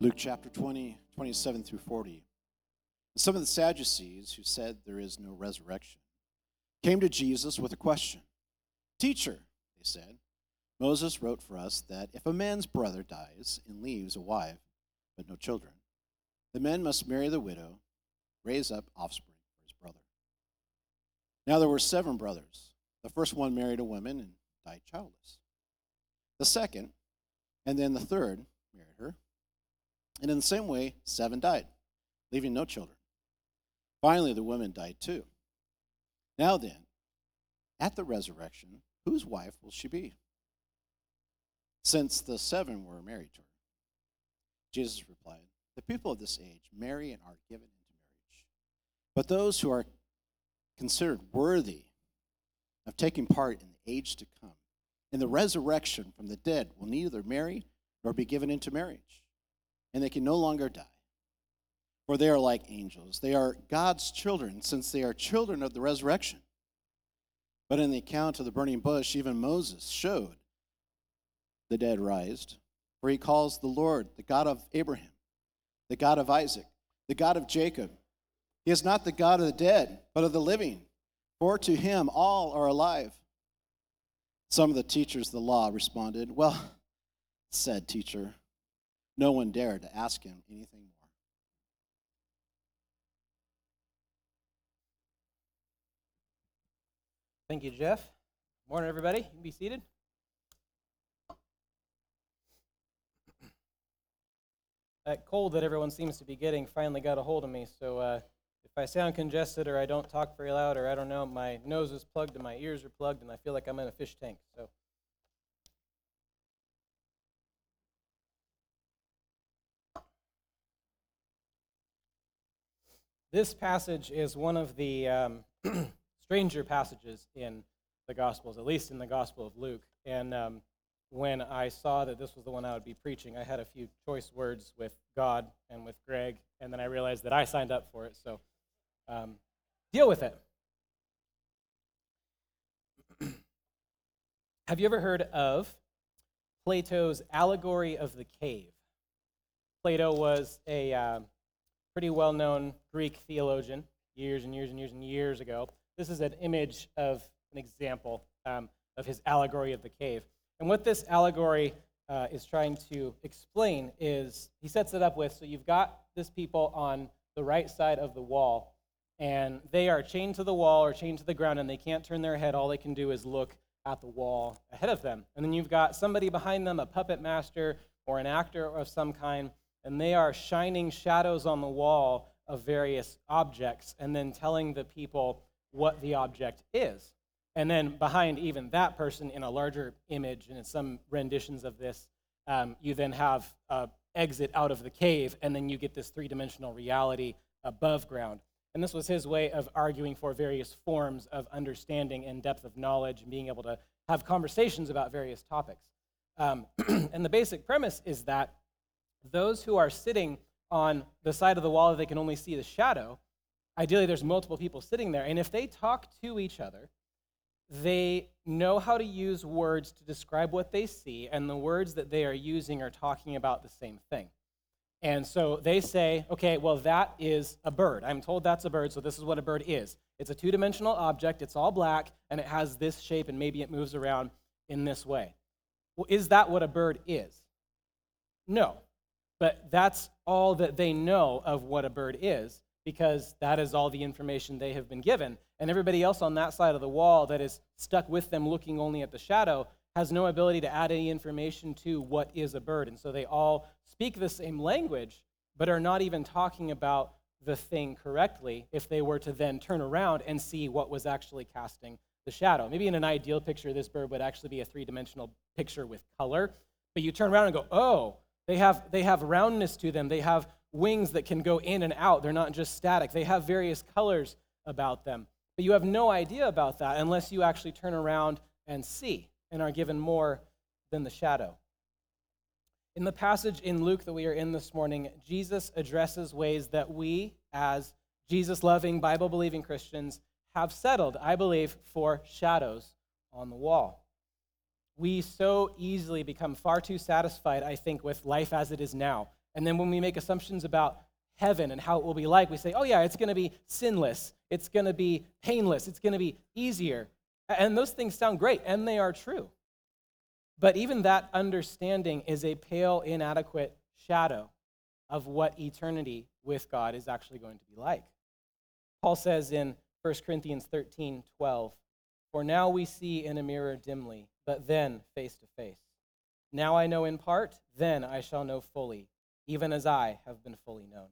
Luke chapter 20, 27 through 40. Some of the Sadducees, who said there is no resurrection, came to Jesus with a question. Teacher, they said, Moses wrote for us that if a man's brother dies and leaves a wife but no children, the man must marry the widow, raise up offspring for his brother. Now there were seven brothers. The first one married a woman and died childless. The second, and then the third. And in the same way, seven died, leaving no children. Finally, the woman died too. Now then, at the resurrection, whose wife will she be? Since the seven were married to her. Jesus replied, The people of this age marry and are given into marriage. But those who are considered worthy of taking part in the age to come, in the resurrection from the dead, will neither marry nor be given into marriage, and they can no longer die. For they are like angels. They are God's children, since they are children of the resurrection. But in the account of the burning bush, even Moses showed the dead raised, for he calls the Lord the God of Abraham, the God of Isaac, the God of Jacob. He is not the God of the dead, but of the living, for to him all are alive. Some of the teachers of the law responded, Well, said teacher, no one dared to ask him anything more. Thank you, Jeff. Morning, everybody. You can be seated. That cold that everyone seems to be getting finally got a hold of me. So uh, if I sound congested or I don't talk very loud or I don't know, my nose is plugged and my ears are plugged and I feel like I'm in a fish tank. So. This passage is one of the um, stranger passages in the Gospels, at least in the Gospel of Luke. And um, when I saw that this was the one I would be preaching, I had a few choice words with God and with Greg, and then I realized that I signed up for it. So um, deal with it. Have you ever heard of Plato's allegory of the cave? Plato was a uh, pretty well known Greek theologian years and years and years and years ago. This is an image of an example um, of his allegory of the cave. And what this allegory uh, is trying to explain is he sets it up with so you've got this people on the right side of the wall, and they are chained to the wall or chained to the ground, and they can't turn their head. All they can do is look at the wall ahead of them. And then you've got somebody behind them, a puppet master or an actor of some kind, and they are shining shadows on the wall of various objects and then telling the people what the object is. And then behind even that person in a larger image, and in some renditions of this, um, you then have an exit out of the cave, and then you get this three dimensional reality above ground. And this was his way of arguing for various forms of understanding and depth of knowledge and being able to have conversations about various topics. Um, and the basic premise is that those who are sitting on the side of the wall that they can only see the shadow Ideally, there's multiple people sitting there, and if they talk to each other, they know how to use words to describe what they see, and the words that they are using are talking about the same thing. And so they say, okay, well, that is a bird. I'm told that's a bird, so this is what a bird is. It's a two dimensional object, it's all black, and it has this shape, and maybe it moves around in this way. Well, is that what a bird is? No. But that's all that they know of what a bird is because that is all the information they have been given. And everybody else on that side of the wall that is stuck with them looking only at the shadow has no ability to add any information to what is a bird. And so they all speak the same language, but are not even talking about the thing correctly if they were to then turn around and see what was actually casting the shadow. Maybe in an ideal picture, this bird would actually be a three dimensional picture with color. But you turn around and go, oh, they have, they have roundness to them. They have wings that can go in and out. They're not just static, they have various colors about them. But you have no idea about that unless you actually turn around and see and are given more than the shadow. In the passage in Luke that we are in this morning, Jesus addresses ways that we, as Jesus loving, Bible believing Christians, have settled, I believe, for shadows on the wall. We so easily become far too satisfied, I think, with life as it is now And then when we make assumptions about heaven and how it will be like, we say, oh, yeah, it's going to be sinless, it's going to be painless, it's going to be easier. And those things sound great, and they are true. But even that understanding is a pale, inadequate shadow of what eternity with God is actually going to be like. Paul says in 1 Corinthians 13 12, For now we see in a mirror dimly, but then face to face. Now I know in part, then I shall know fully, even as I have been fully known.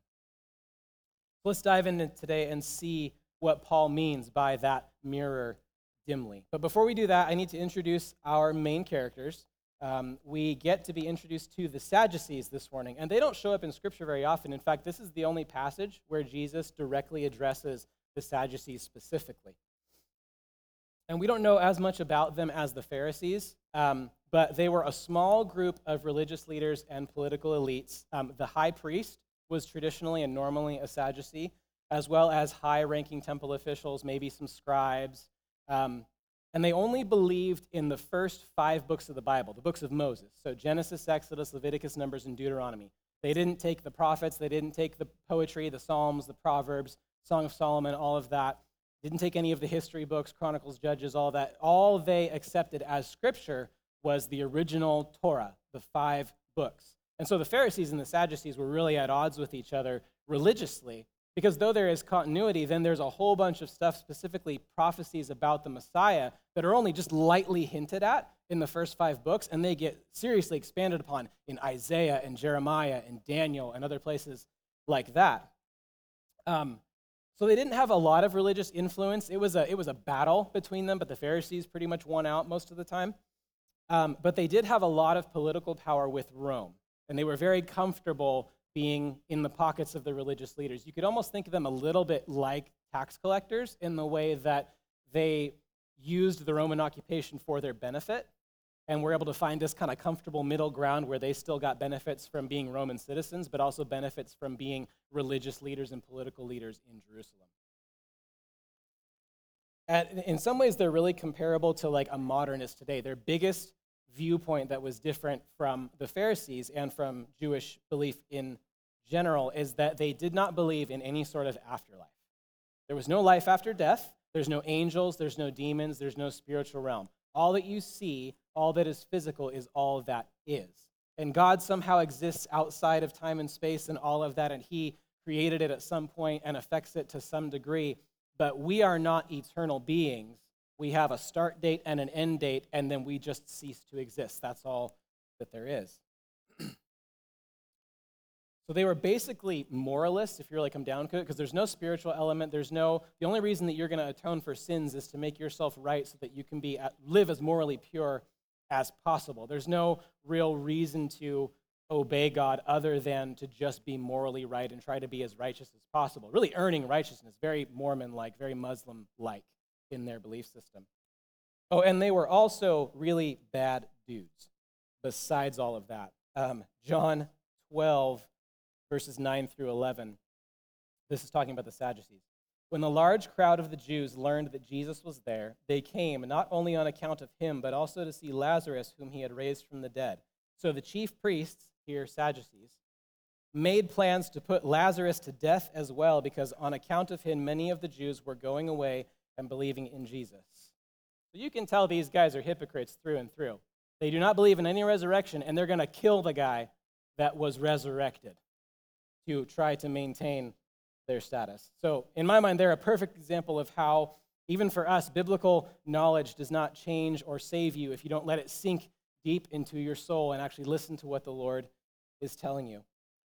Let's dive into today and see what Paul means by that mirror dimly. But before we do that, I need to introduce our main characters. Um, we get to be introduced to the Sadducees this morning, and they don't show up in Scripture very often. In fact, this is the only passage where Jesus directly addresses the Sadducees specifically. And we don't know as much about them as the Pharisees, um, but they were a small group of religious leaders and political elites. Um, the high priest was traditionally and normally a Sadducee, as well as high ranking temple officials, maybe some scribes. Um, and they only believed in the first five books of the Bible, the books of Moses. So Genesis, Exodus, Leviticus, Numbers, and Deuteronomy. They didn't take the prophets, they didn't take the poetry, the Psalms, the Proverbs, Song of Solomon, all of that. Didn't take any of the history books, Chronicles, Judges, all that. All they accepted as scripture was the original Torah, the five books. And so the Pharisees and the Sadducees were really at odds with each other religiously, because though there is continuity, then there's a whole bunch of stuff, specifically prophecies about the Messiah, that are only just lightly hinted at in the first five books, and they get seriously expanded upon in Isaiah and Jeremiah and Daniel and other places like that. Um, so they didn't have a lot of religious influence. It was a, it was a battle between them, but the Pharisees pretty much won out most of the time. Um, but they did have a lot of political power with Rome, and they were very comfortable being in the pockets of the religious leaders. You could almost think of them a little bit like tax collectors in the way that they used the Roman occupation for their benefit and we were able to find this kind of comfortable middle ground where they still got benefits from being Roman citizens, but also benefits from being religious leaders and political leaders in Jerusalem. At, in some ways, they're really comparable to like a modernist today. Their biggest viewpoint that was different from the Pharisees and from Jewish belief in general is that they did not believe in any sort of afterlife. There was no life after death. There's no angels, there's no demons, there's no spiritual realm. All that you see, all that is physical, is all that is. And God somehow exists outside of time and space and all of that, and He created it at some point and affects it to some degree. But we are not eternal beings. We have a start date and an end date, and then we just cease to exist. That's all that there is. So they were basically moralists, if you really come down to it, because there's no spiritual element. There's no, the only reason that you're going to atone for sins is to make yourself right so that you can be, live as morally pure as possible. There's no real reason to obey God other than to just be morally right and try to be as righteous as possible. Really earning righteousness, very Mormon like, very Muslim like in their belief system. Oh, and they were also really bad dudes, besides all of that. Um, John 12 verses 9 through 11. This is talking about the Sadducees. When the large crowd of the Jews learned that Jesus was there, they came not only on account of him, but also to see Lazarus, whom he had raised from the dead. So the chief priests, here Sadducees, made plans to put Lazarus to death as well, because on account of him, many of the Jews were going away and believing in Jesus. So you can tell these guys are hypocrites through and through. They do not believe in any resurrection, and they're going to kill the guy that was resurrected to try to maintain their status. So, in my mind, they're a perfect example of how, even for us, biblical knowledge does not change or save you if you don't let it sink deep into your soul and actually listen to what the Lord is telling you.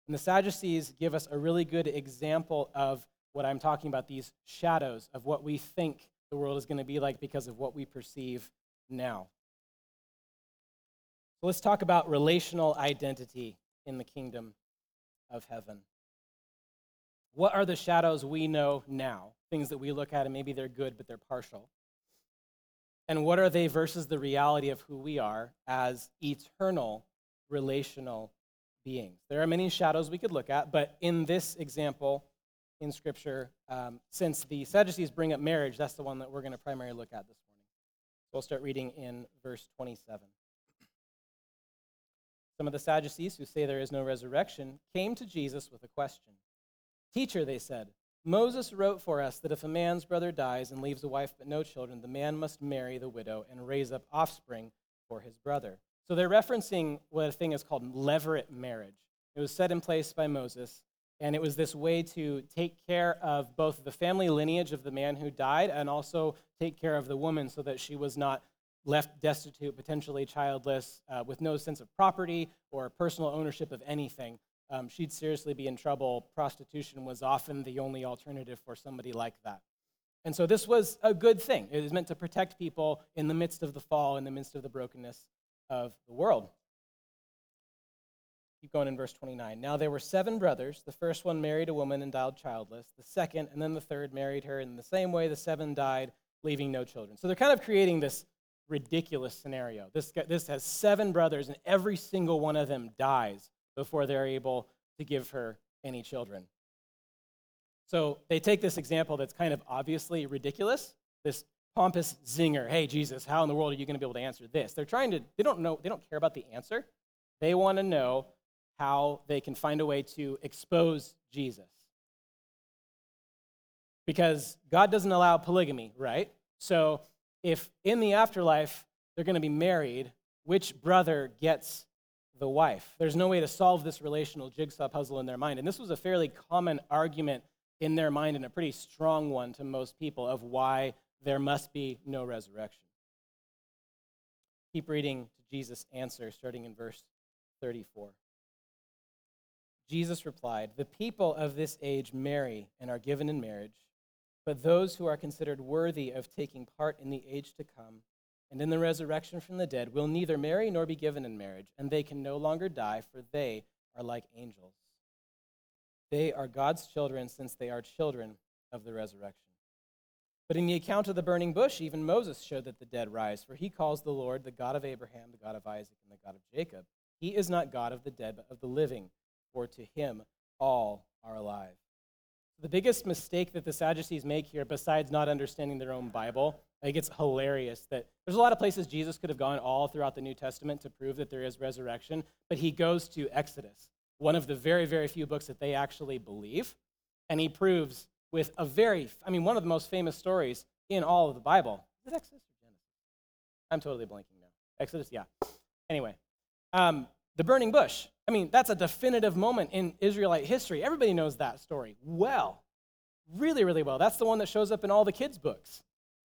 And the Sadducees give us a really good example of what I'm talking about these shadows of what we think the world is going to be like because of what we perceive now. Let's talk about relational identity in the kingdom of heaven. What are the shadows we know now? Things that we look at and maybe they're good, but they're partial. And what are they versus the reality of who we are as eternal relational beings? There are many shadows we could look at, but in this example in Scripture, um, since the Sadducees bring up marriage, that's the one that we're going to primarily look at this morning. We'll start reading in verse 27. some of the Sadducees, who say there is no resurrection, came to Jesus with a question. Teacher, they said, Moses wrote for us that if a man's brother dies and leaves a wife but no children, the man must marry the widow and raise up offspring for his brother. So they're referencing what a thing is called levirate marriage. It was set in place by Moses, and it was this way to take care of both the family lineage of the man who died and also take care of the woman so that she was not left destitute, potentially childless, uh, with no sense of property or personal ownership of anything. Um, she'd seriously be in trouble. Prostitution was often the only alternative for somebody like that. And so this was a good thing. It was meant to protect people in the midst of the fall, in the midst of the brokenness of the world. Keep going in verse 29. Now there were seven brothers. The first one married a woman and died childless. The second, and then the third married her. In the same way, the seven died, leaving no children. So they're kind of creating this ridiculous scenario. This, this has seven brothers, and every single one of them dies before they're able to give her any children. So they take this example that's kind of obviously ridiculous, this pompous zinger. Hey, Jesus, how in the world are you going to be able to answer this? They're trying to, they don't know, they don't care about the answer. They want to know how they can find a way to expose Jesus. Because God doesn't allow polygamy, right? So if in the afterlife they're going to be married, which brother gets the wife? There's no way to solve this relational jigsaw puzzle in their mind. And this was a fairly common argument in their mind and a pretty strong one to most people of why there must be no resurrection. Keep reading to Jesus' answer, starting in verse 34. Jesus replied, The people of this age marry and are given in marriage but those who are considered worthy of taking part in the age to come and in the resurrection from the dead will neither marry nor be given in marriage, and they can no longer die, for they are like angels. They are God's children, since they are children of the resurrection. But in the account of the burning bush, even Moses showed that the dead rise, for he calls the Lord the God of Abraham, the God of Isaac, and the God of Jacob. He is not God of the dead, but of the living, for to him all are alive. The biggest mistake that the Sadducees make here, besides not understanding their own Bible, Think it's hilarious that there's a lot of places Jesus could have gone all throughout the New Testament to prove that there is resurrection, but he goes to Exodus, one of the very, very few books that they actually believe, and he proves with a very, I mean, one of the most famous stories in all of the Bible. Is it Exodus or Genesis? I'm totally blanking now. Exodus, yeah. Anyway, um, the burning bush. I mean, that's a definitive moment in Israelite history. Everybody knows that story well, really, really well. That's the one that shows up in all the kids' books,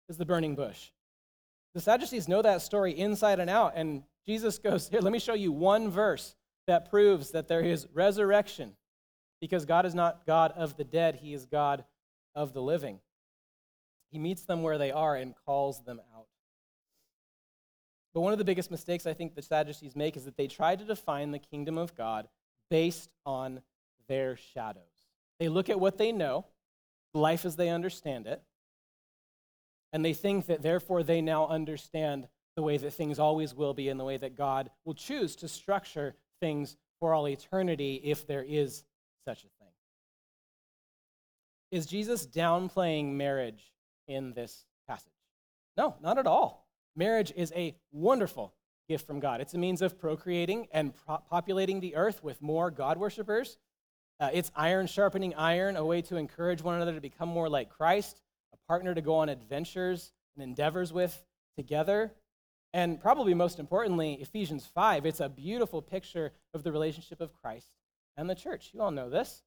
is the burning bush. The Sadducees know that story inside and out, and Jesus goes, Here, let me show you one verse that proves that there is resurrection, because God is not God of the dead, He is God of the living. He meets them where they are and calls them out. But one of the biggest mistakes I think the Sadducees make is that they try to define the kingdom of God based on their shadows. They look at what they know, life as they understand it, and they think that therefore they now understand the way that things always will be and the way that God will choose to structure things for all eternity if there is such a thing. Is Jesus downplaying marriage in this passage? No, not at all. Marriage is a wonderful gift from God. It's a means of procreating and pro- populating the earth with more God worshippers. Uh, it's iron sharpening iron, a way to encourage one another to become more like Christ, a partner to go on adventures and endeavors with together. And probably most importantly, Ephesians 5, it's a beautiful picture of the relationship of Christ and the church. You all know this.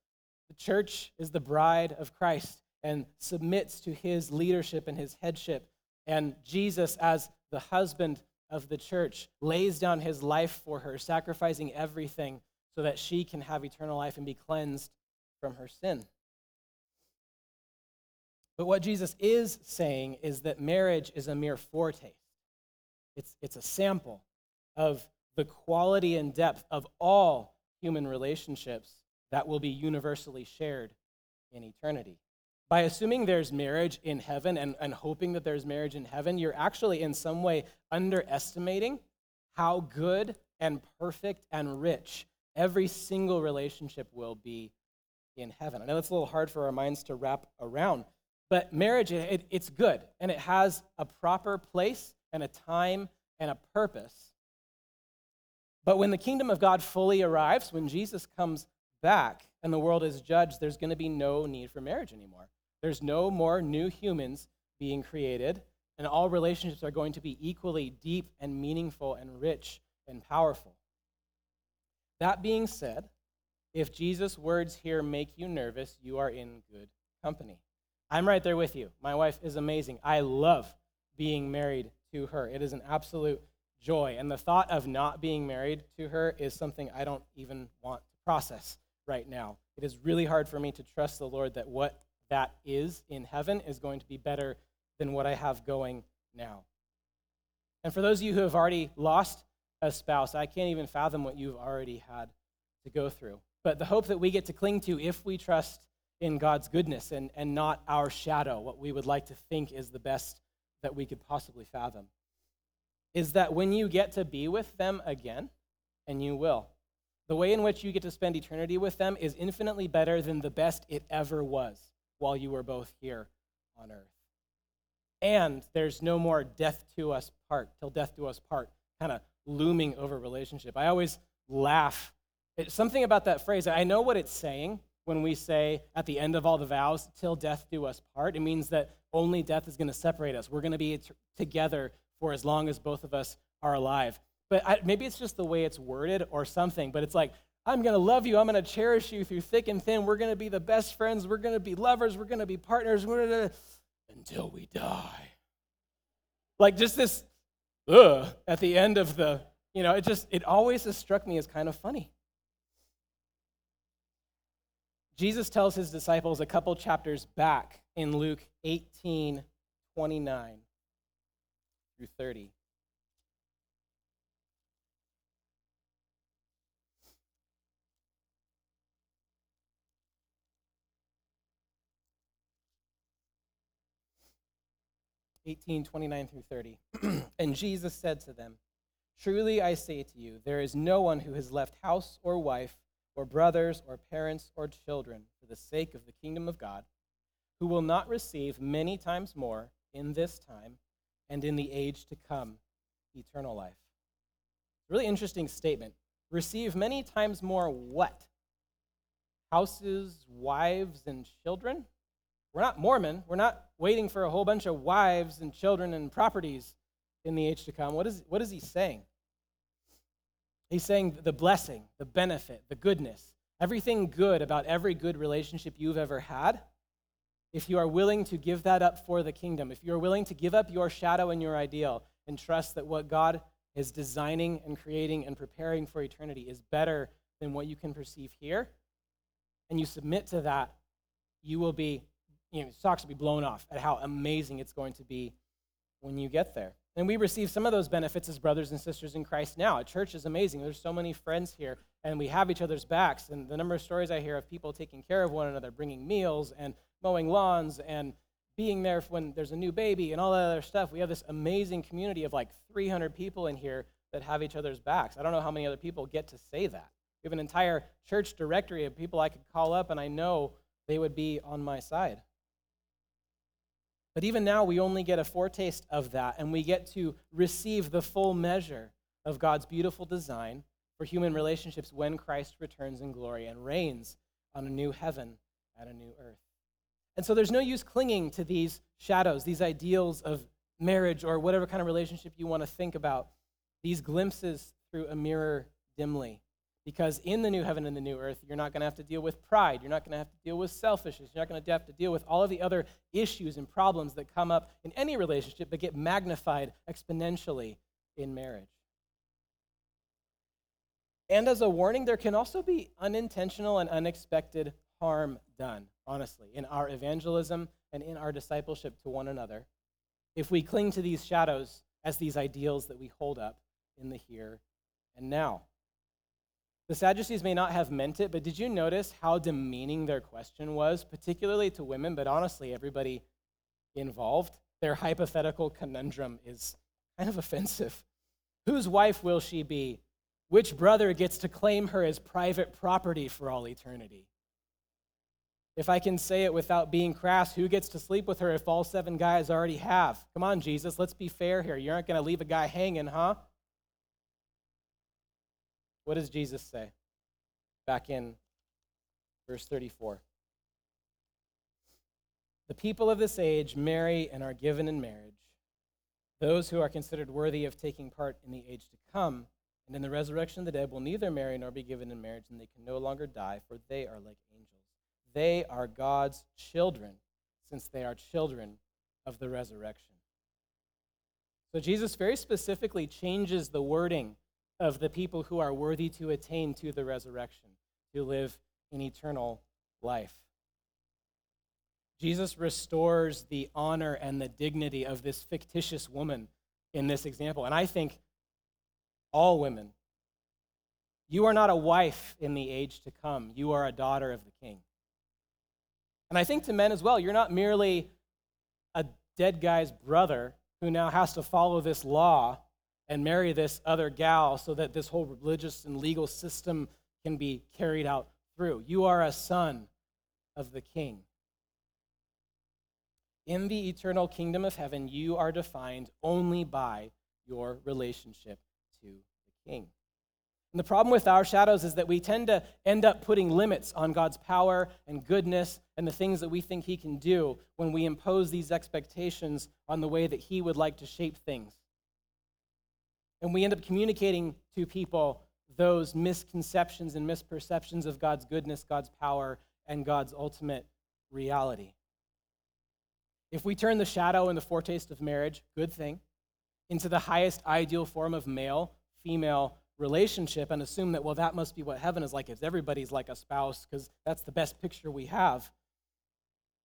The church is the bride of Christ and submits to his leadership and his headship. And Jesus, as the husband of the church, lays down his life for her, sacrificing everything so that she can have eternal life and be cleansed from her sin. But what Jesus is saying is that marriage is a mere foretaste, it's, it's a sample of the quality and depth of all human relationships that will be universally shared in eternity by assuming there's marriage in heaven and, and hoping that there's marriage in heaven, you're actually in some way underestimating how good and perfect and rich every single relationship will be in heaven. I know it's a little hard for our minds to wrap around, but marriage, it, it's good and it has a proper place and a time and a purpose. But when the kingdom of God fully arrives, when Jesus comes back and the world is judged, there's going to be no need for marriage anymore. There's no more new humans being created, and all relationships are going to be equally deep and meaningful and rich and powerful. That being said, if Jesus' words here make you nervous, you are in good company. I'm right there with you. My wife is amazing. I love being married to her. It is an absolute joy. And the thought of not being married to her is something I don't even want to process right now. It is really hard for me to trust the Lord that what that is in heaven is going to be better than what I have going now. And for those of you who have already lost a spouse, I can't even fathom what you've already had to go through. But the hope that we get to cling to if we trust in God's goodness and, and not our shadow, what we would like to think is the best that we could possibly fathom, is that when you get to be with them again, and you will, the way in which you get to spend eternity with them is infinitely better than the best it ever was while you were both here on earth. And there's no more death to us part, till death do us part, kind of looming over relationship. I always laugh. It's something about that phrase. I know what it's saying when we say at the end of all the vows, till death do us part. It means that only death is going to separate us. We're going to be t- together for as long as both of us are alive. But I, maybe it's just the way it's worded or something, but it's like, I'm going to love you. I'm going to cherish you through thick and thin. We're going to be the best friends. We're going to be lovers. We're going to be partners. To, until we die. Like just this, ugh, at the end of the, you know, it just, it always has struck me as kind of funny. Jesus tells his disciples a couple chapters back in Luke 18 29 through 30. Eighteen twenty nine through 30. and Jesus said to them, Truly I say to you, there is no one who has left house or wife or brothers or parents or children for the sake of the kingdom of God, who will not receive many times more in this time and in the age to come eternal life. Really interesting statement. Receive many times more what? Houses, wives, and children? We're not Mormon. We're not waiting for a whole bunch of wives and children and properties in the age to come. What is, what is he saying? He's saying the blessing, the benefit, the goodness, everything good about every good relationship you've ever had. If you are willing to give that up for the kingdom, if you're willing to give up your shadow and your ideal and trust that what God is designing and creating and preparing for eternity is better than what you can perceive here, and you submit to that, you will be, you know, socks will be blown off at how amazing it's going to be when you get there. And we receive some of those benefits as brothers and sisters in Christ now. Church is amazing. There's so many friends here, and we have each other's backs. And the number of stories I hear of people taking care of one another, bringing meals and mowing lawns and being there when there's a new baby and all that other stuff. We have this amazing community of like 300 people in here that have each other's backs. I don't know how many other people get to say that. We have an entire church directory of people I could call up, and I know they would be on my side. But even now, we only get a foretaste of that, and we get to receive the full measure of God's beautiful design for human relationships when Christ returns in glory and reigns on a new heaven and a new earth. And so there's no use clinging to these shadows, these ideals of marriage or whatever kind of relationship you want to think about, these glimpses through a mirror dimly. Because in the new heaven and the new earth, you're not going to have to deal with pride. You're not going to have to deal with selfishness. You're not going to have to deal with all of the other issues and problems that come up in any relationship but get magnified exponentially in marriage. And as a warning, there can also be unintentional and unexpected harm done, honestly, in our evangelism and in our discipleship to one another if we cling to these shadows as these ideals that we hold up in the here and now. The Sadducees may not have meant it, but did you notice how demeaning their question was, particularly to women, but honestly, everybody involved? Their hypothetical conundrum is kind of offensive. Whose wife will she be? Which brother gets to claim her as private property for all eternity? If I can say it without being crass, who gets to sleep with her if all seven guys already have? Come on, Jesus, let's be fair here. You aren't going to leave a guy hanging, huh? What does Jesus say? Back in verse 34. The people of this age marry and are given in marriage. Those who are considered worthy of taking part in the age to come and in the resurrection of the dead will neither marry nor be given in marriage, and they can no longer die, for they are like angels. They are God's children, since they are children of the resurrection. So Jesus very specifically changes the wording of the people who are worthy to attain to the resurrection, to live in eternal life. Jesus restores the honor and the dignity of this fictitious woman in this example. And I think all women, you are not a wife in the age to come, you are a daughter of the king. And I think to men as well, you're not merely a dead guy's brother who now has to follow this law and marry this other gal so that this whole religious and legal system can be carried out through. You are a son of the king. In the eternal kingdom of heaven, you are defined only by your relationship to the king. And the problem with our shadows is that we tend to end up putting limits on God's power and goodness and the things that we think He can do when we impose these expectations on the way that He would like to shape things. And we end up communicating to people those misconceptions and misperceptions of God's goodness, God's power, and God's ultimate reality. If we turn the shadow and the foretaste of marriage, good thing, into the highest ideal form of male female relationship and assume that, well, that must be what heaven is like, if everybody's like a spouse, because that's the best picture we have.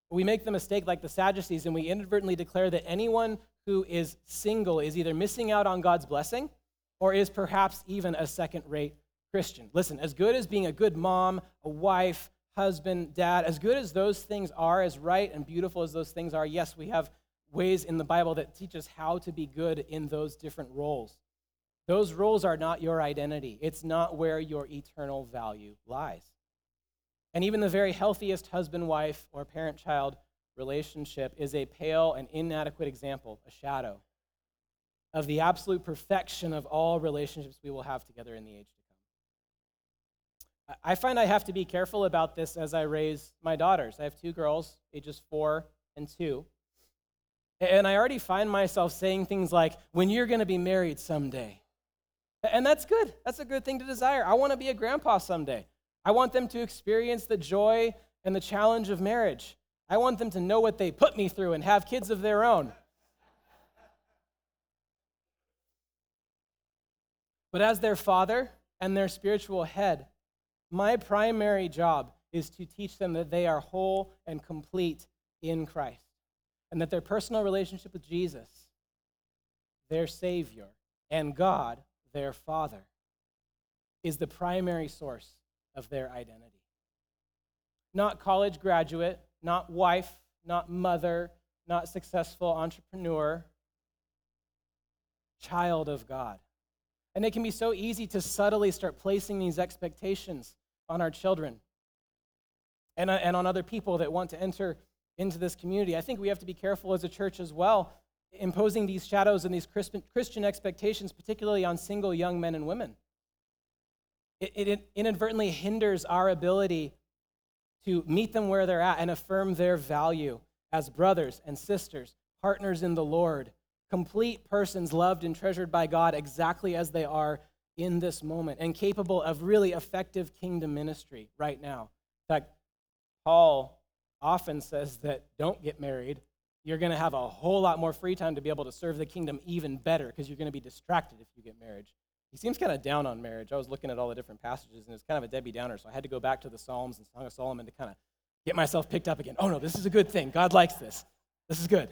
We make the mistake like the Sadducees and we inadvertently declare that anyone who is single is either missing out on God's blessing or is perhaps even a second rate Christian. Listen, as good as being a good mom, a wife, husband, dad, as good as those things are, as right and beautiful as those things are, yes, we have ways in the Bible that teach us how to be good in those different roles. Those roles are not your identity, it's not where your eternal value lies. And even the very healthiest husband wife or parent child relationship is a pale and inadequate example, a shadow of the absolute perfection of all relationships we will have together in the age to come. I find I have to be careful about this as I raise my daughters. I have two girls, ages four and two. And I already find myself saying things like, when you're going to be married someday. And that's good. That's a good thing to desire. I want to be a grandpa someday. I want them to experience the joy and the challenge of marriage. I want them to know what they put me through and have kids of their own. But as their father and their spiritual head, my primary job is to teach them that they are whole and complete in Christ and that their personal relationship with Jesus, their Savior, and God, their Father, is the primary source of their identity. Not college graduate, not wife, not mother, not successful entrepreneur, child of God. And it can be so easy to subtly start placing these expectations on our children and, and on other people that want to enter into this community. I think we have to be careful as a church as well, imposing these shadows and these Christian expectations, particularly on single young men and women. It, it inadvertently hinders our ability to meet them where they're at and affirm their value as brothers and sisters, partners in the Lord, complete persons loved and treasured by God exactly as they are in this moment, and capable of really effective kingdom ministry right now. In fact, Paul often says that don't get married. You're going to have a whole lot more free time to be able to serve the kingdom even better because you're going to be distracted if you get married. He seems kind of down on marriage. I was looking at all the different passages, and it's kind of a Debbie Downer, so I had to go back to the Psalms and Song of Solomon to kind of get myself picked up again. Oh, no, this is a good thing. God likes this. This is good.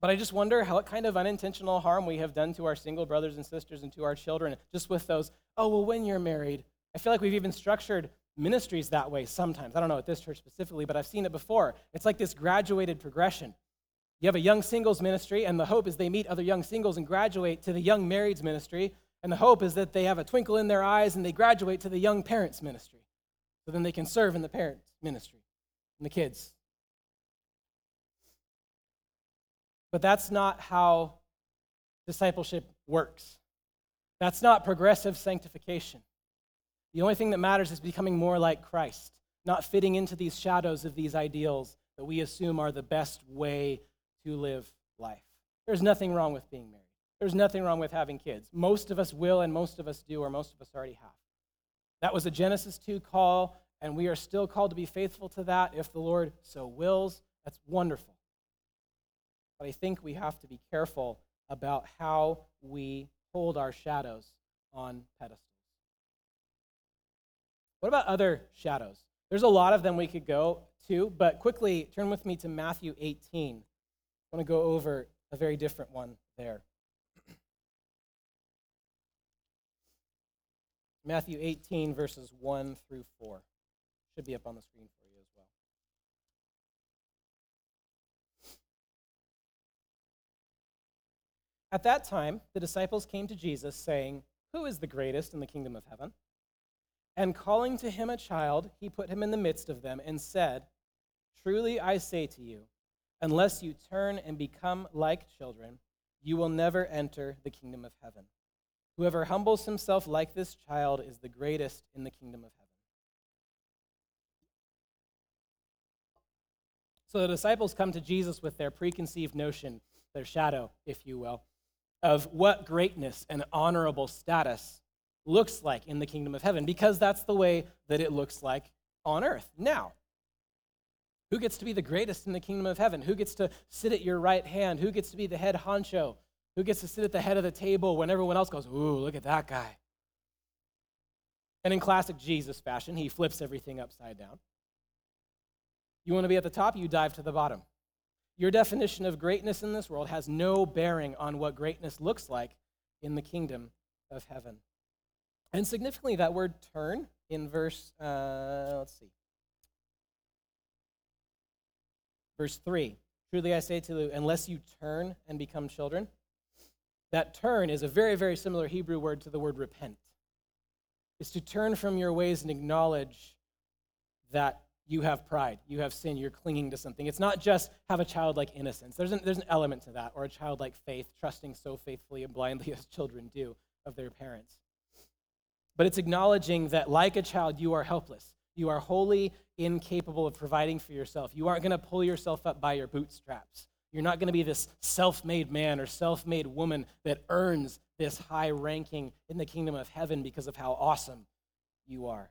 But I just wonder how what kind of unintentional harm we have done to our single brothers and sisters and to our children just with those, oh, well, when you're married. I feel like we've even structured ministries that way sometimes. I don't know at this church specifically, but I've seen it before. It's like this graduated progression. You have a young singles ministry, and the hope is they meet other young singles and graduate to the young marrieds ministry. And the hope is that they have a twinkle in their eyes and they graduate to the young parents ministry. So then they can serve in the parents ministry and the kids. But that's not how discipleship works. That's not progressive sanctification. The only thing that matters is becoming more like Christ, not fitting into these shadows of these ideals that we assume are the best way to live life. There's nothing wrong with being married. There's nothing wrong with having kids. Most of us will, and most of us do, or most of us already have. That was a Genesis 2 call, and we are still called to be faithful to that if the Lord so wills. That's wonderful. But I think we have to be careful about how we hold our shadows on pedestals. What about other shadows? There's a lot of them we could go to, but quickly turn with me to Matthew 18. I want to go over a very different one there. Matthew 18, verses 1 through 4. Should be up on the screen for you as well. At that time, the disciples came to Jesus, saying, Who is the greatest in the kingdom of heaven? And calling to him a child, he put him in the midst of them and said, Truly I say to you, unless you turn and become like children, you will never enter the kingdom of heaven. Whoever humbles himself like this child is the greatest in the kingdom of heaven. So the disciples come to Jesus with their preconceived notion, their shadow, if you will, of what greatness and honorable status looks like in the kingdom of heaven, because that's the way that it looks like on earth now. Who gets to be the greatest in the kingdom of heaven? Who gets to sit at your right hand? Who gets to be the head honcho? Who gets to sit at the head of the table when everyone else goes, Ooh, look at that guy? And in classic Jesus fashion, he flips everything upside down. You want to be at the top, you dive to the bottom. Your definition of greatness in this world has no bearing on what greatness looks like in the kingdom of heaven. And significantly, that word turn in verse, uh, let's see, verse 3. Truly I say to you, unless you turn and become children, that turn is a very, very similar Hebrew word to the word repent. It's to turn from your ways and acknowledge that you have pride, you have sin, you're clinging to something. It's not just have a childlike innocence. There's an, there's an element to that, or a childlike faith, trusting so faithfully and blindly as children do of their parents. But it's acknowledging that, like a child, you are helpless. You are wholly incapable of providing for yourself. You aren't going to pull yourself up by your bootstraps. You're not going to be this self made man or self made woman that earns this high ranking in the kingdom of heaven because of how awesome you are.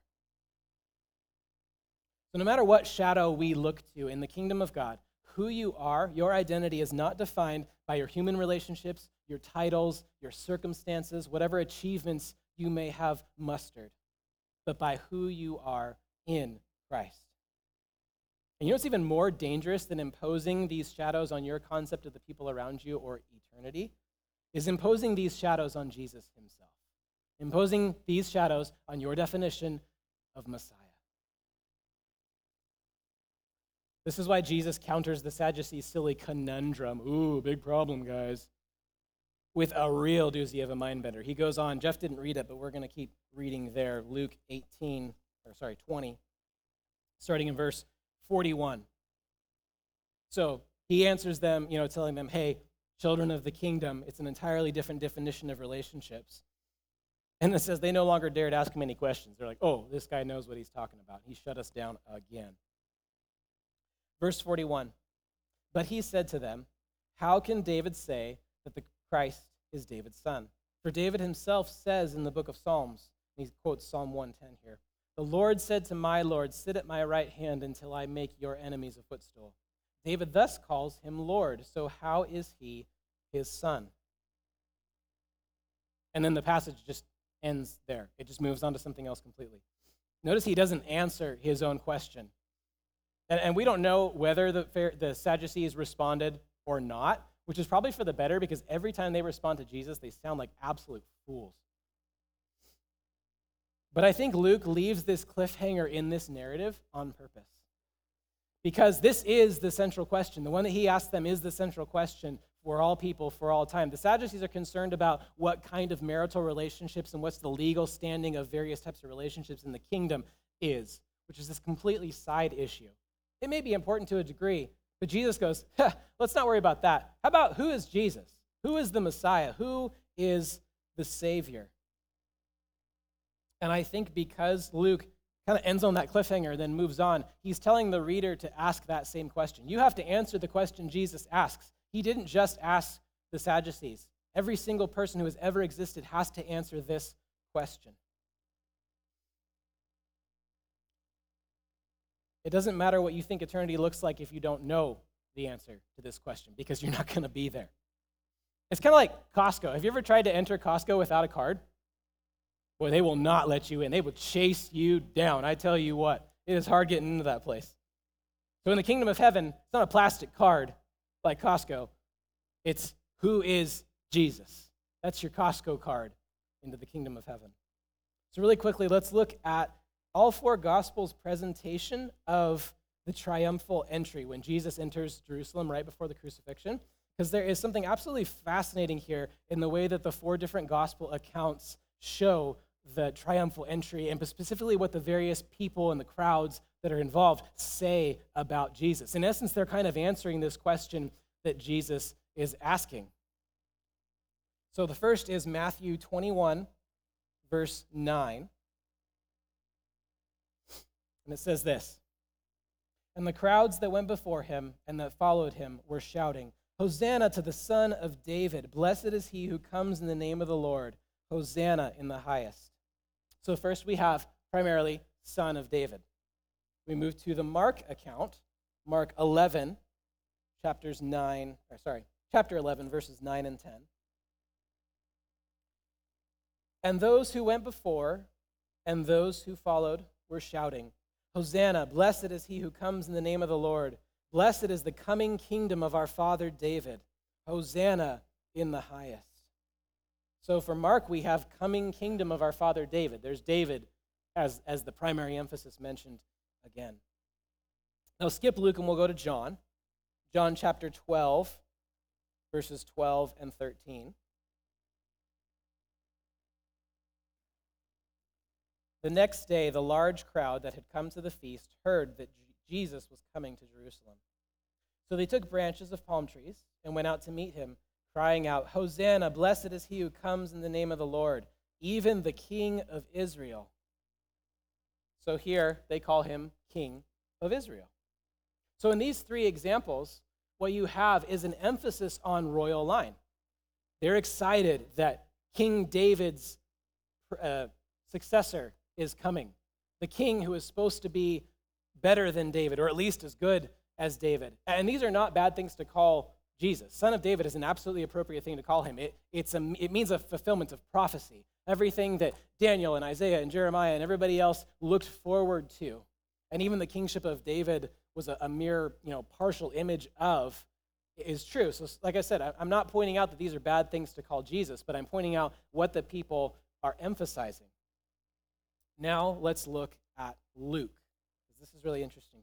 So, no matter what shadow we look to in the kingdom of God, who you are, your identity is not defined by your human relationships, your titles, your circumstances, whatever achievements you may have mustered, but by who you are in Christ. And you know what's even more dangerous than imposing these shadows on your concept of the people around you or eternity? Is imposing these shadows on Jesus himself, imposing these shadows on your definition of Messiah. This is why Jesus counters the Sadducees' silly conundrum. Ooh, big problem, guys. With a real doozy of a mind bender. He goes on, Jeff didn't read it, but we're going to keep reading there. Luke 18, or sorry, 20, starting in verse 41. So he answers them, you know, telling them, hey, children of the kingdom, it's an entirely different definition of relationships. And it says they no longer dared ask him any questions. They're like, oh, this guy knows what he's talking about. He shut us down again. Verse 41 But he said to them, How can David say that the Christ is David's son? For David himself says in the book of Psalms, he quotes Psalm 110 here The Lord said to my Lord, Sit at my right hand until I make your enemies a footstool. David thus calls him Lord. So how is he his son? And then the passage just ends there. It just moves on to something else completely. Notice he doesn't answer his own question. And, and we don't know whether the, the Sadducees responded or not, which is probably for the better because every time they respond to Jesus, they sound like absolute fools. But I think Luke leaves this cliffhanger in this narrative on purpose. Because this is the central question. The one that he asked them is the central question for all people for all time. The Sadducees are concerned about what kind of marital relationships and what's the legal standing of various types of relationships in the kingdom is, which is this completely side issue. It may be important to a degree, but Jesus goes, let's not worry about that. How about who is Jesus? Who is the Messiah? Who is the Savior? And I think because Luke kind of ends on that cliffhanger, then moves on, he's telling the reader to ask that same question. You have to answer the question Jesus asks. He didn't just ask the Sadducees, every single person who has ever existed has to answer this question. It doesn't matter what you think eternity looks like if you don't know the answer to this question because you're not going to be there. It's kind of like Costco. Have you ever tried to enter Costco without a card? Boy, they will not let you in. They will chase you down. I tell you what, it is hard getting into that place. So in the kingdom of heaven, it's not a plastic card like Costco. It's who is Jesus. That's your Costco card into the kingdom of heaven. So really quickly, let's look at all four gospels presentation of the triumphal entry when Jesus enters Jerusalem right before the crucifixion because there is something absolutely fascinating here in the way that the four different gospel accounts show the triumphal entry and specifically what the various people and the crowds that are involved say about Jesus. In essence, they're kind of answering this question that Jesus is asking. So the first is Matthew 21, verse 9. And it says this And the crowds that went before him and that followed him were shouting, Hosanna to the Son of David! Blessed is he who comes in the name of the Lord! Hosanna in the highest. So, first we have primarily Son of David. We move to the Mark account, Mark 11, chapters 9, or sorry, chapter 11, verses 9 and 10. And those who went before and those who followed were shouting, Hosanna, blessed is he who comes in the name of the Lord. Blessed is the coming kingdom of our father David. Hosanna in the highest. So for Mark, we have coming kingdom of our father David. There's David as, as the primary emphasis mentioned again. Now skip Luke and we'll go to John. John chapter 12, verses 12 and 13. The next day, the large crowd that had come to the feast heard that Jesus was coming to Jerusalem. So they took branches of palm trees and went out to meet him, crying out, Hosanna, blessed is he who comes in the name of the Lord, even the King of Israel. So here they call him King of Israel. So in these three examples, what you have is an emphasis on royal line. They're excited that King David's uh, successor is coming. The king who is supposed to be better than David, or at least as good as David. And these are not bad things to call Jesus. Son of David is an absolutely appropriate thing to call him. It, it's a, it means a fulfillment of prophecy. Everything that Daniel and Isaiah and Jeremiah and everybody else looked forward to. And even the kingship of David was a, a mere you know, partial image of is true. So, like I said, I'm not pointing out that these are bad things to call Jesus, but I'm pointing out what the people are emphasizing. Now let's look at Luke, this is really interesting.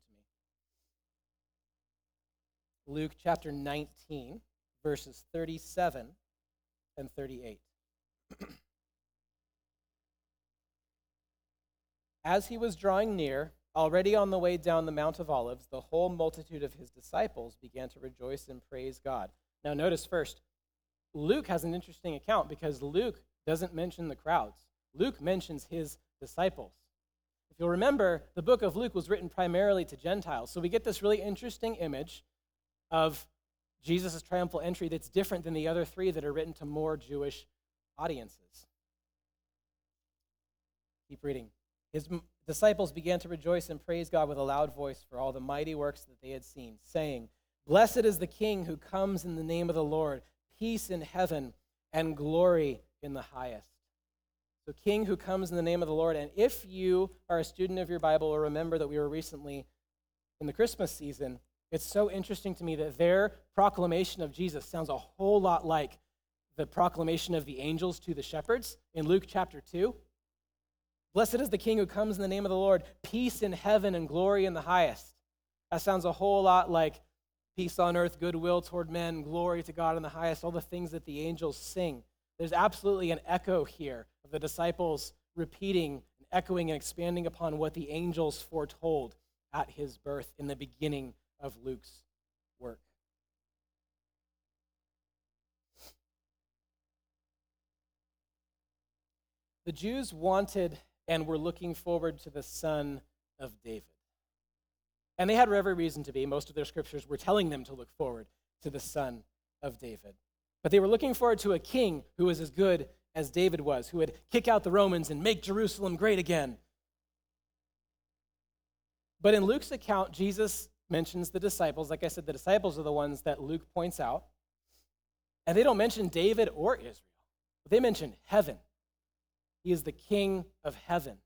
Luke chapter 19, verses 37 and 38. As he was drawing near, already on the way down the Mount of Olives, the whole multitude of his disciples began to rejoice and praise God. Now, notice first, Luke has an interesting account because Luke doesn't mention the crowds. Luke mentions his disciples. If you'll remember, the book of Luke was written primarily to Gentiles. So we get this really interesting image of Jesus' triumphal entry that's different than the other three that are written to more Jewish audiences. Keep reading. His disciples began to rejoice and praise God with a loud voice for all the mighty works that they had seen, saying, Blessed is the King who comes in the name of the Lord, peace in heaven and glory in the highest. So, King who comes in the name of the Lord. And if you are a student of your Bible or remember that we were recently in the Christmas season, it's so interesting to me that their proclamation of Jesus sounds a whole lot like the proclamation of the angels to the shepherds in Luke chapter 2. Blessed is the King who comes in the name of the Lord, peace in heaven and glory in the highest. That sounds a whole lot like peace on earth, goodwill toward men, glory to God in the highest, all the things that the angels sing. There's absolutely an echo here of the disciples repeating and echoing and expanding upon what the angels foretold at his birth in the beginning of Luke's work. The Jews wanted and were looking forward to the son of David. And they had every reason to be. Most of their scriptures were telling them to look forward to the son of David. But they were looking forward to a king who was as good as David was, who would kick out the Romans and make Jerusalem great again. But in Luke's account, Jesus mentions the disciples. Like I said, the disciples are the ones that Luke points out. And they don't mention David or Israel, but they mention heaven. He is the king of heaven.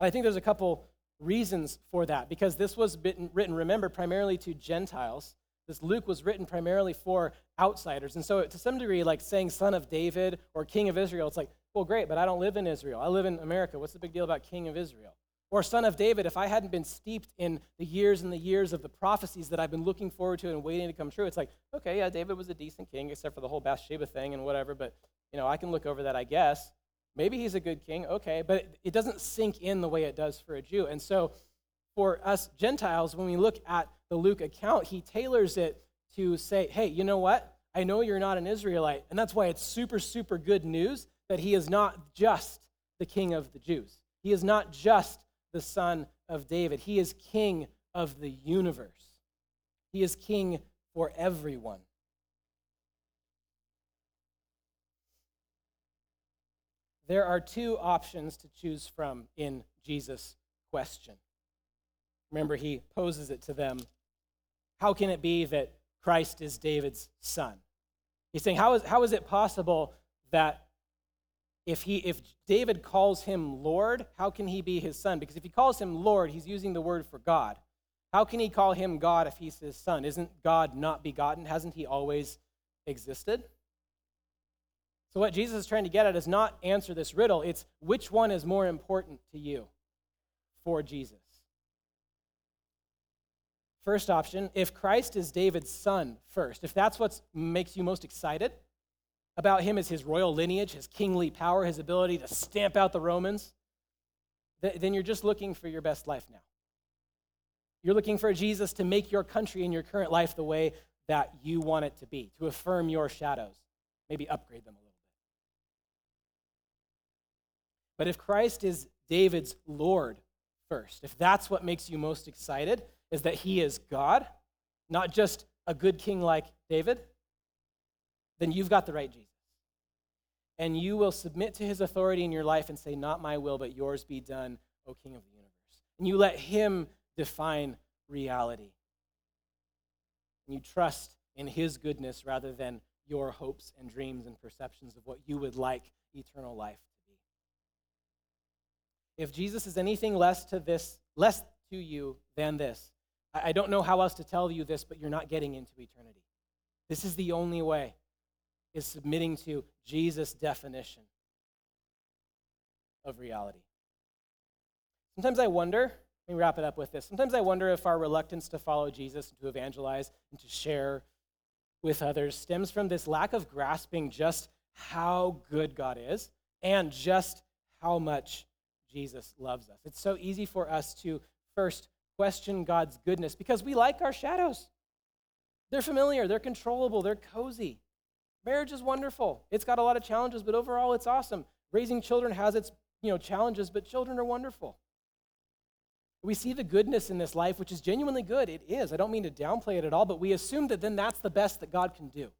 I think there's a couple reasons for that because this was written, written, remember, primarily to Gentiles. This Luke was written primarily for outsiders. And so, to some degree, like saying son of David or king of Israel, it's like, well, great, but I don't live in Israel. I live in America. What's the big deal about king of Israel? Or son of David, if I hadn't been steeped in the years and the years of the prophecies that I've been looking forward to and waiting to come true, it's like, okay, yeah, David was a decent king, except for the whole Bathsheba thing and whatever, but, you know, I can look over that, I guess. Maybe he's a good king, okay, but it, it doesn't sink in the way it does for a Jew. And so for us Gentiles, when we look at the Luke account, he tailors it to say, hey, you know what? I know you're not an Israelite, and that's why it's super, super good news that he is not just the king of the Jews. He is not just the son of David. He is king of the universe. He is king for everyone. There are two options to choose from in Jesus' question. Remember, he poses it to them How can it be that Christ is David's son? He's saying, How is, how is it possible that if, he, if David calls him Lord, how can he be his son? Because if he calls him Lord, he's using the word for God. How can he call him God if he's his son? Isn't God not begotten? Hasn't he always existed? So, what Jesus is trying to get at is not answer this riddle, it's which one is more important to you for Jesus. First option, if Christ is David's son first, if that's what makes you most excited, about him is his royal lineage, his kingly power, his ability to stamp out the Romans, th- then you're just looking for your best life now. You're looking for Jesus to make your country and your current life the way that you want it to be, to affirm your shadows, maybe upgrade them a little bit. But if Christ is David's Lord first, if that's what makes you most excited, is that he is God, not just a good king like David, then you've got the right Jesus. And you will submit to his authority in your life and say, Not my will, but yours be done, O King of the universe. And you let him define reality. And you trust in his goodness rather than your hopes and dreams and perceptions of what you would like eternal life to be. If Jesus is anything less to this, less to you than this, I don't know how else to tell you this, but you're not getting into eternity. This is the only way is submitting to Jesus' definition of reality. Sometimes I wonder, let me wrap it up with this. Sometimes I wonder if our reluctance to follow Jesus and to evangelize and to share with others stems from this lack of grasping just how good God is and just how much Jesus loves us. It's so easy for us to first question God's goodness because we like our shadows. They're familiar, they're controllable, they're cozy. Marriage is wonderful. It's got a lot of challenges, but overall it's awesome. Raising children has its, you know, challenges, but children are wonderful. We see the goodness in this life, which is genuinely good. It is. I don't mean to downplay it at all, but we assume that then that's the best that God can do.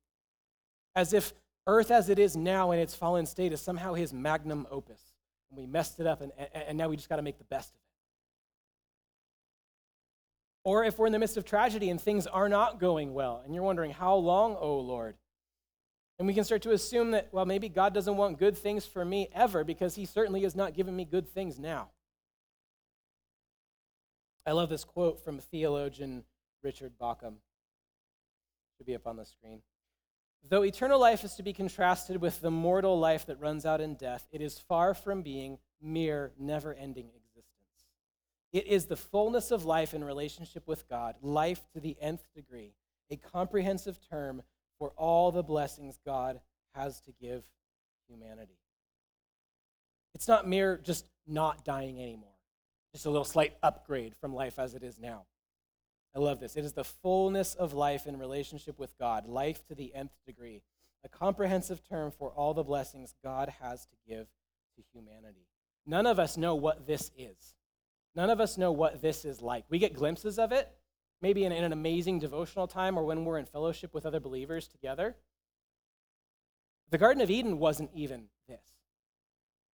As if earth as it is now in its fallen state is somehow his magnum opus. And we messed it up, and, and now we just got to make the best of it. Or if we're in the midst of tragedy and things are not going well, and you're wondering, how long, oh Lord? And we can start to assume that, well, maybe God doesn't want good things for me ever because he certainly has not given me good things now. I love this quote from theologian Richard Bauckham. Should be up on the screen. Though eternal life is to be contrasted with the mortal life that runs out in death, it is far from being mere, never ending existence. It is the fullness of life in relationship with God, life to the nth degree, a comprehensive term for all the blessings God has to give humanity. It's not mere just not dying anymore, just a little slight upgrade from life as it is now. I love this. It is the fullness of life in relationship with God, life to the nth degree, a comprehensive term for all the blessings God has to give to humanity. none of us know what this is. None of us know what this is like. We get glimpses of it, maybe in, in an amazing devotional time or when we're in fellowship with other believers together. The Garden of Eden wasn't even this.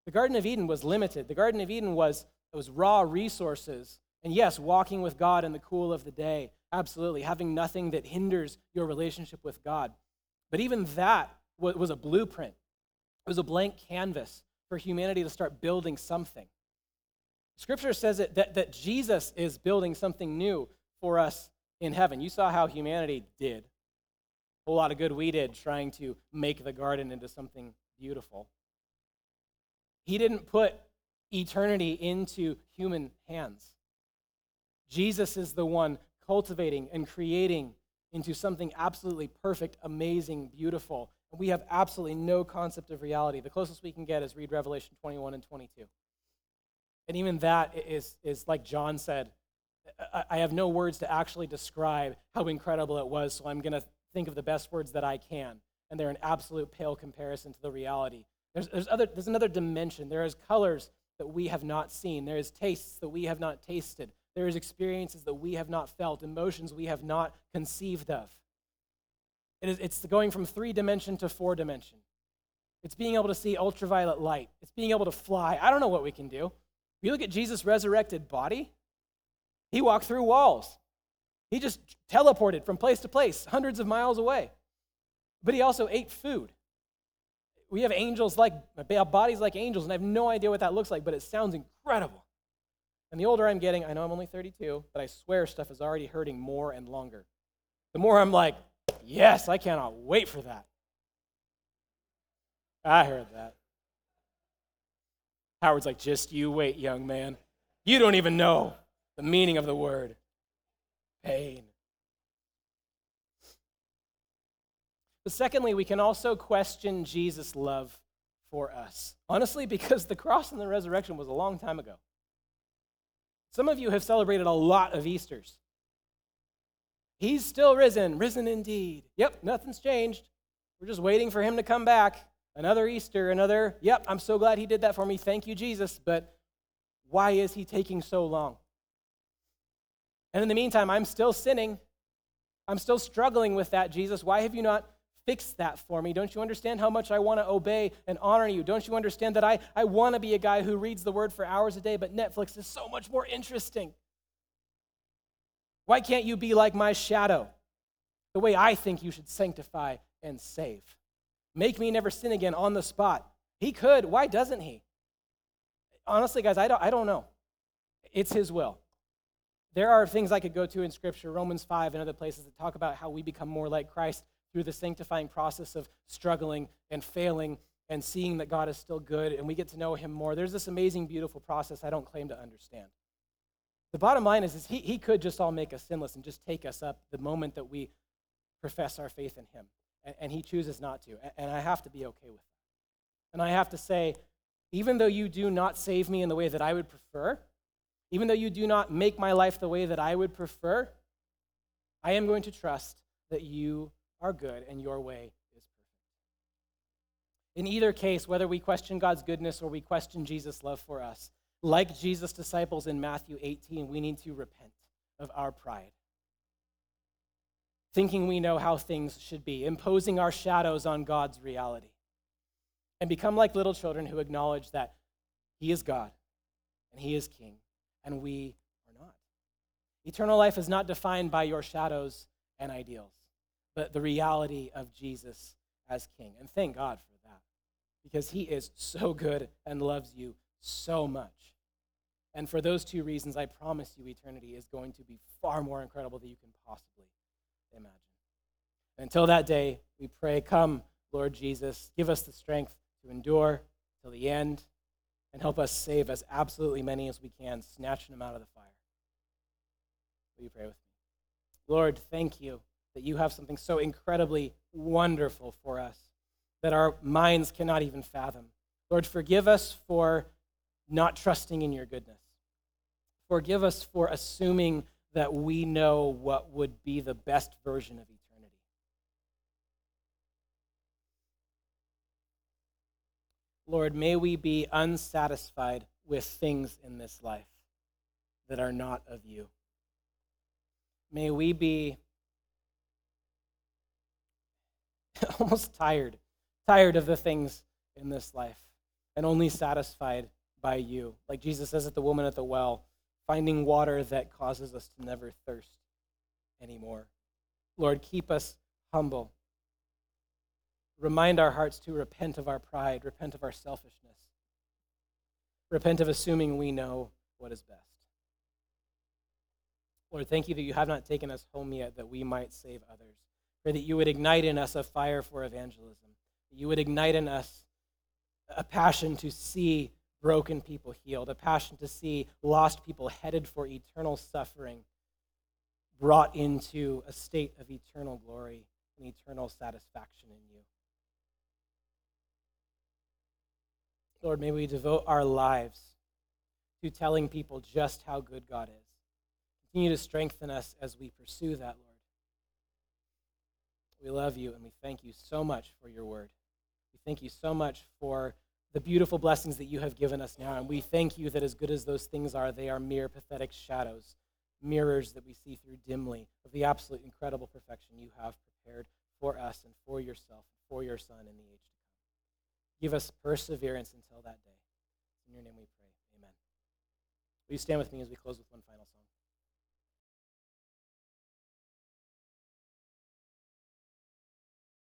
The Garden of Eden was limited. The Garden of Eden was, was raw resources. And yes, walking with God in the cool of the day, absolutely, having nothing that hinders your relationship with God. But even that was a blueprint, it was a blank canvas for humanity to start building something. Scripture says it, that, that Jesus is building something new for us in heaven. You saw how humanity did. A whole lot of good we did trying to make the garden into something beautiful. He didn't put eternity into human hands. Jesus is the one cultivating and creating into something absolutely perfect, amazing, beautiful. And we have absolutely no concept of reality. The closest we can get is read Revelation 21 and 22. And even that is, is like John said, I have no words to actually describe how incredible it was, so I'm going to think of the best words that I can. And they're an absolute pale comparison to the reality. There's, there's, other, there's another dimension. There is colors that we have not seen, there is tastes that we have not tasted, there is experiences that we have not felt, emotions we have not conceived of. It is, it's going from three dimension to four dimension. It's being able to see ultraviolet light. It's being able to fly. I don't know what we can do. You look at Jesus' resurrected body, he walked through walls. He just teleported from place to place, hundreds of miles away. But he also ate food. We have angels like, bodies like angels, and I have no idea what that looks like, but it sounds incredible. And the older I'm getting, I know I'm only 32, but I swear stuff is already hurting more and longer. The more I'm like, yes, I cannot wait for that. I heard that. Howard's like, just you wait, young man. You don't even know the meaning of the word pain. But secondly, we can also question Jesus' love for us. Honestly, because the cross and the resurrection was a long time ago. Some of you have celebrated a lot of Easters. He's still risen, risen indeed. Yep, nothing's changed. We're just waiting for him to come back. Another Easter, another, yep, I'm so glad he did that for me. Thank you, Jesus. But why is he taking so long? And in the meantime, I'm still sinning. I'm still struggling with that, Jesus. Why have you not fixed that for me? Don't you understand how much I want to obey and honor you? Don't you understand that I, I want to be a guy who reads the word for hours a day, but Netflix is so much more interesting? Why can't you be like my shadow, the way I think you should sanctify and save? Make me never sin again on the spot. He could. Why doesn't he? Honestly, guys, I don't, I don't know. It's his will. There are things I could go to in Scripture, Romans 5 and other places that talk about how we become more like Christ through the sanctifying process of struggling and failing and seeing that God is still good and we get to know him more. There's this amazing, beautiful process I don't claim to understand. The bottom line is, is he, he could just all make us sinless and just take us up the moment that we profess our faith in him. And, and he chooses not to. And, and I have to be okay with that. And I have to say, even though you do not save me in the way that I would prefer, even though you do not make my life the way that I would prefer, I am going to trust that you are good and your way is perfect. In either case, whether we question God's goodness or we question Jesus' love for us, like Jesus' disciples in Matthew 18, we need to repent of our pride. Thinking we know how things should be, imposing our shadows on God's reality, and become like little children who acknowledge that He is God and He is King, and we are not. Eternal life is not defined by your shadows and ideals but the reality of Jesus as King. And thank God for that, because He is so good and loves you so much. And for those two reasons, I promise you eternity is going to be far more incredible than you can possibly imagine. Until that day, we pray, Come, Lord Jesus, give us the strength to endure till the end and help us save as absolutely many as we can, snatching them out of the fire. Will you pray with me? Lord, thank you that you have something so incredibly wonderful for us that our minds cannot even fathom. Lord, forgive us for not trusting in your goodness. Forgive us for assuming that we know what would be the best version of eternity. Lord, may we be unsatisfied with things in this life that are not of you. May we be almost tired, tired of the things in this life and only satisfied by you. Like Jesus says at the woman at the well, finding water that causes us to never thirst anymore. Lord, keep us humble. Remind our hearts to repent of our pride, repent of our selfishness, repent of assuming we know what is best. Lord, thank you that you have not taken us home yet that we might save others. Pray that you would ignite in us a fire for evangelism, that you would ignite in us a passion to see broken people healed, a passion to see lost people headed for eternal suffering brought into a state of eternal glory and eternal satisfaction in you. Lord, may we devote our lives to telling people just how good God is. Continue to strengthen us as we pursue that, Lord. We love you and we thank you so much for your word. We thank you so much for the beautiful blessings that you have given us now. And we thank you that as good as those things are, they are mere pathetic shadows, mirrors that we see through dimly of the absolute incredible perfection you have prepared for us and for yourself, for your Son in the age. Give us perseverance until that day. In your name we pray. Amen. Will you stand with me as we close with one final song?